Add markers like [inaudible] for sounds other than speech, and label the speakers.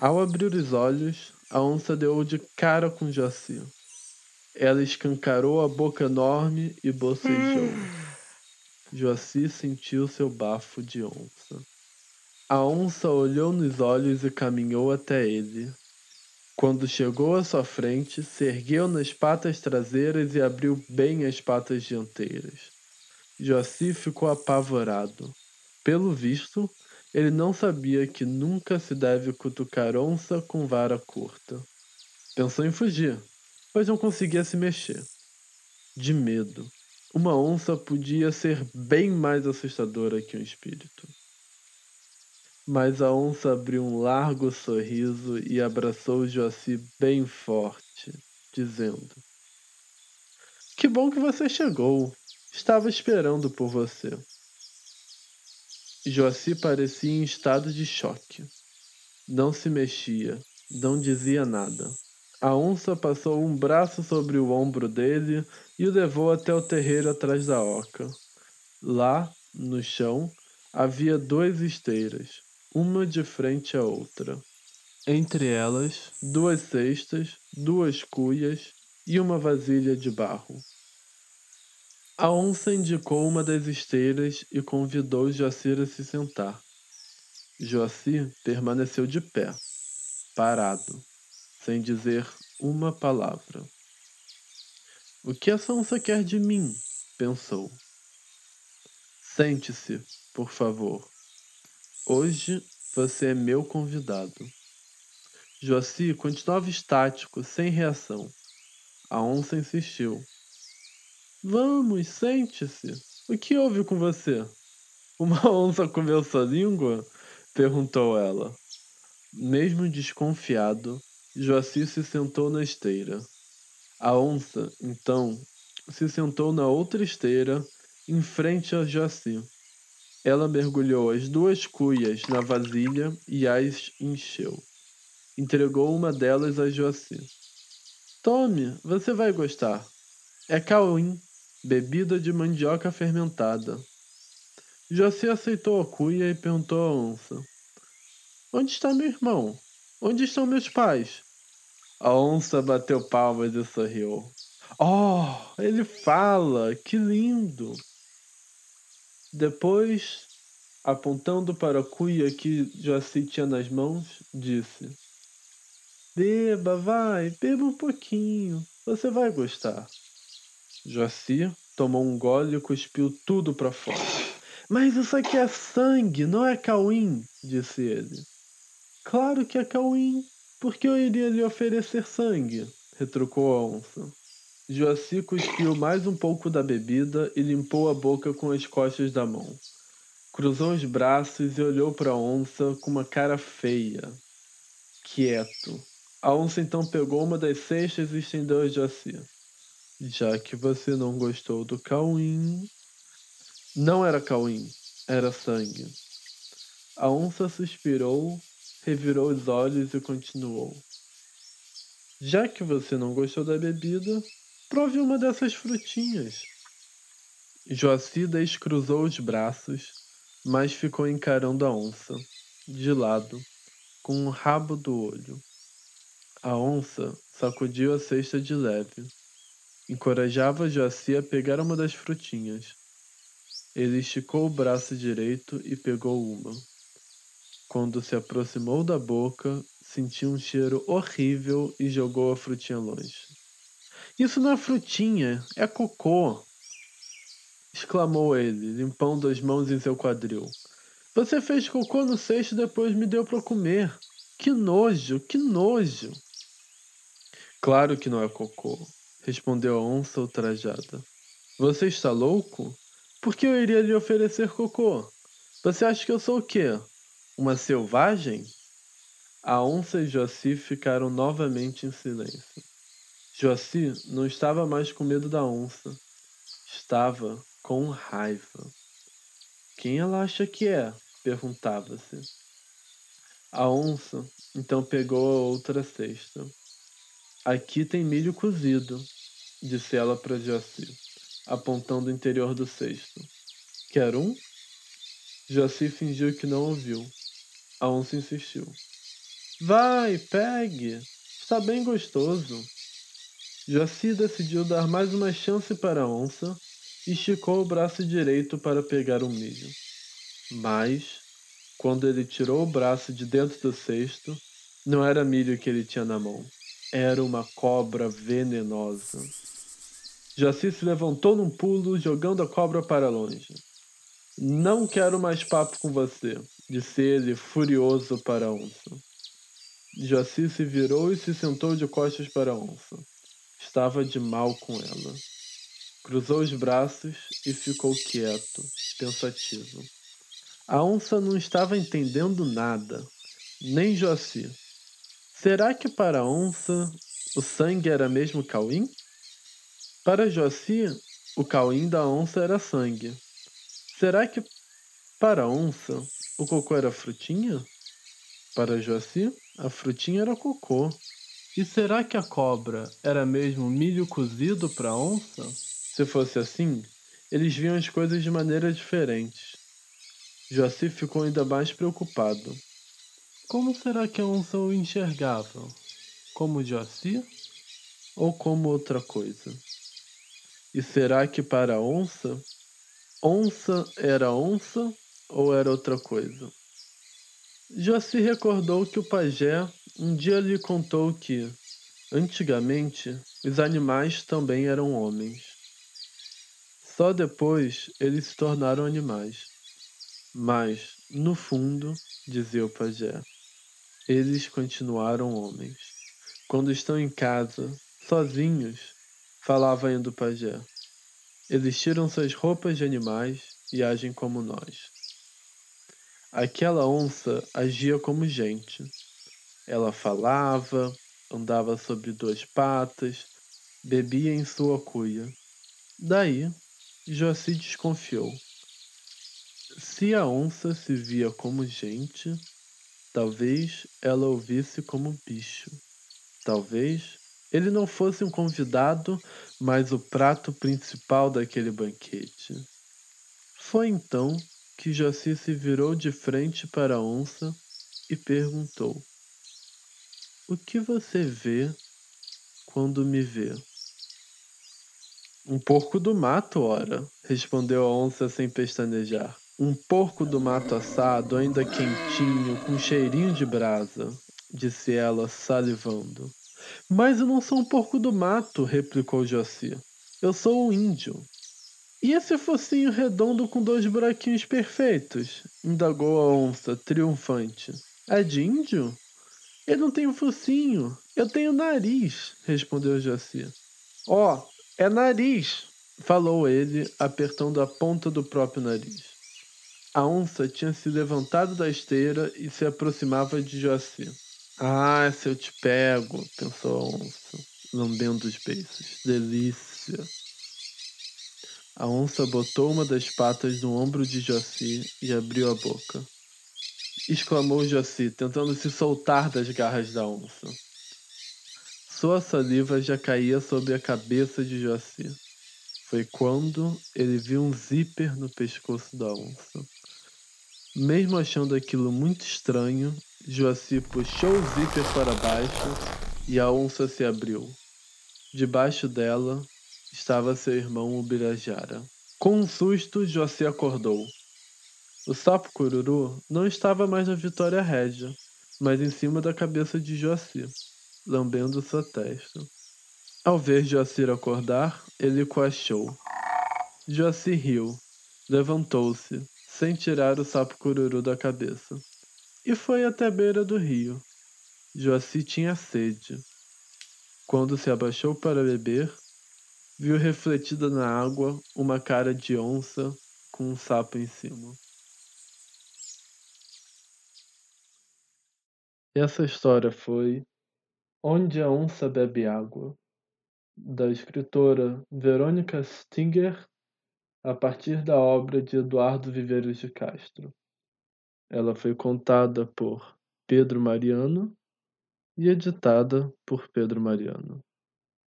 Speaker 1: Ao abrir os olhos, a onça deu de cara com Joaci. Ela escancarou a boca enorme e bocejou. Joaci sentiu seu bafo de onça. A onça olhou nos olhos e caminhou até ele. Quando chegou à sua frente, se ergueu nas patas traseiras e abriu bem as patas dianteiras. Joaci ficou apavorado. Pelo visto, ele não sabia que nunca se deve cutucar onça com vara curta. Pensou em fugir, pois não conseguia se mexer. De medo, uma onça podia ser bem mais assustadora que um espírito. Mas a onça abriu um largo sorriso e abraçou Joaci bem forte, dizendo: Que bom que você chegou. Estava esperando por você. Joaci parecia em estado de choque. Não se mexia, não dizia nada. A onça passou um braço sobre o ombro dele e o levou até o terreiro atrás da oca. Lá, no chão, havia duas esteiras, uma de frente à outra. Entre elas, duas cestas, duas cuias e uma vasilha de barro. A onça indicou uma das esteiras e convidou Joacir a se sentar. Joacir permaneceu de pé, parado, sem dizer uma palavra. O que essa onça quer de mim? pensou. Sente-se, por favor. Hoje você é meu convidado. Joaci continuava estático, sem reação. A onça insistiu. Vamos, sente-se. O que houve com você? Uma [laughs] onça comeu sua língua? perguntou ela. Mesmo desconfiado, Joaci se sentou na esteira. A onça, então, se sentou na outra esteira, em frente a Joaci. Ela mergulhou as duas cuias na vasilha e as encheu. Entregou uma delas a Joaci. Tome, você vai gostar. É cauim, bebida de mandioca fermentada. Joaci aceitou a cuia e perguntou à onça: Onde está meu irmão? Onde estão meus pais? A onça bateu palmas e sorriu. Oh, ele fala! Que lindo! Depois, apontando para a cuia que Joaci tinha nas mãos, disse: Beba, vai, beba um pouquinho, você vai gostar. Joaci tomou um gole e cuspiu tudo para fora. Mas isso aqui é sangue, não é cauim, disse ele. Claro que é cauim. Por que eu iria lhe oferecer sangue? retrucou a onça. Joaci cuspiu mais um pouco da bebida e limpou a boca com as costas da mão. Cruzou os braços e olhou para a onça com uma cara feia. Quieto. A onça então pegou uma das cestas e estendeu a Joaci. Já que você não gostou do cauim. Não era cauim, era sangue. A onça suspirou, revirou os olhos e continuou. Já que você não gostou da bebida, Prove uma dessas frutinhas. Joaci descruzou os braços, mas ficou encarando a onça, de lado, com o rabo do olho. A onça sacudiu a cesta de leve. Encorajava Joaci a pegar uma das frutinhas. Ele esticou o braço direito e pegou uma. Quando se aproximou da boca, sentiu um cheiro horrível e jogou a frutinha longe. Isso não é frutinha, é cocô! exclamou ele, limpando as mãos em seu quadril. Você fez cocô no cesto e depois me deu para comer. Que nojo, que nojo! Claro que não é cocô, respondeu a onça ultrajada. Você está louco? Por que eu iria lhe oferecer cocô? Você acha que eu sou o quê? Uma selvagem? A onça e Joaci ficaram novamente em silêncio. Joaci não estava mais com medo da onça. Estava com raiva. Quem ela acha que é? perguntava-se. A onça então pegou a outra cesta. Aqui tem milho cozido, disse ela para Joaci, apontando o interior do cesto. Quer um? Joaci fingiu que não ouviu. A onça insistiu. Vai, pegue. Está bem gostoso. Jaci decidiu dar mais uma chance para a onça e esticou o braço direito para pegar o milho. Mas, quando ele tirou o braço de dentro do cesto, não era milho que ele tinha na mão. Era uma cobra venenosa. Jaci se levantou num pulo, jogando a cobra para longe. Não quero mais papo com você, disse ele, furioso para a onça. Jaci se virou e se sentou de costas para a onça. Estava de mal com ela. Cruzou os braços e ficou quieto, pensativo. A onça não estava entendendo nada, nem Joci. Será que para a onça o sangue era mesmo cauim? Para Joci, o cauim da onça era sangue. Será que para a onça o cocô era frutinha? Para Joci, a frutinha era cocô. E será que a cobra era mesmo milho cozido para a onça? Se fosse assim, eles viam as coisas de maneira diferente. Joci ficou ainda mais preocupado. Como será que a onça o enxergava? Como Joci? Ou como outra coisa? E será que para a onça, onça era onça ou era outra coisa? Joci recordou que o pajé um dia lhe contou que, antigamente, os animais também eram homens. Só depois eles se tornaram animais. Mas, no fundo, dizia o pajé, eles continuaram homens. Quando estão em casa, sozinhos, falava ainda o pajé. Eles tiram suas roupas de animais e agem como nós. Aquela onça agia como gente. Ela falava, andava sobre duas patas, bebia em sua cuia. Daí, Joci desconfiou. Se a onça se via como gente, talvez ela o visse como bicho. Talvez ele não fosse um convidado, mas o prato principal daquele banquete. Foi então que Joci se virou de frente para a onça e perguntou: O que você vê quando me vê? Um porco do mato, ora, respondeu a onça sem pestanejar. Um porco do mato assado, ainda quentinho, com cheirinho de brasa, disse ela, salivando. Mas eu não sou um porco do mato, replicou Joci. Eu sou um índio. E esse focinho redondo com dois buraquinhos perfeitos? indagou a onça, triunfante. É de índio? Eu não tenho focinho, eu tenho nariz, respondeu Joci. Ó, oh, é nariz, falou ele, apertando a ponta do próprio nariz. A onça tinha se levantado da esteira e se aproximava de Joci. Ah, se eu te pego, pensou a onça, lambendo os beiços. Delícia. A onça botou uma das patas no ombro de Joci e abriu a boca. Exclamou Joci, tentando se soltar das garras da onça. Sua saliva já caía sobre a cabeça de Joci. Foi quando ele viu um zíper no pescoço da onça. Mesmo achando aquilo muito estranho, Joaci puxou o zíper para baixo e a onça se abriu. Debaixo dela estava seu irmão Ubirajara. Com um susto, Joaci acordou. O sapo cururu não estava mais na Vitória Régia, mas em cima da cabeça de Joaci, lambendo sua testa. Ao ver Joacir acordar, ele coachou. Joaci riu, levantou-se, sem tirar o sapo cururu da cabeça e foi até a beira do rio. Joaci tinha sede. Quando se abaixou para beber, viu refletida na água uma cara de onça com um sapo em cima. Essa história foi Onde a Onça Bebe Água, da escritora Verônica Stinger, a partir da obra de Eduardo Viveiros de Castro. Ela foi contada por Pedro Mariano e editada por Pedro Mariano.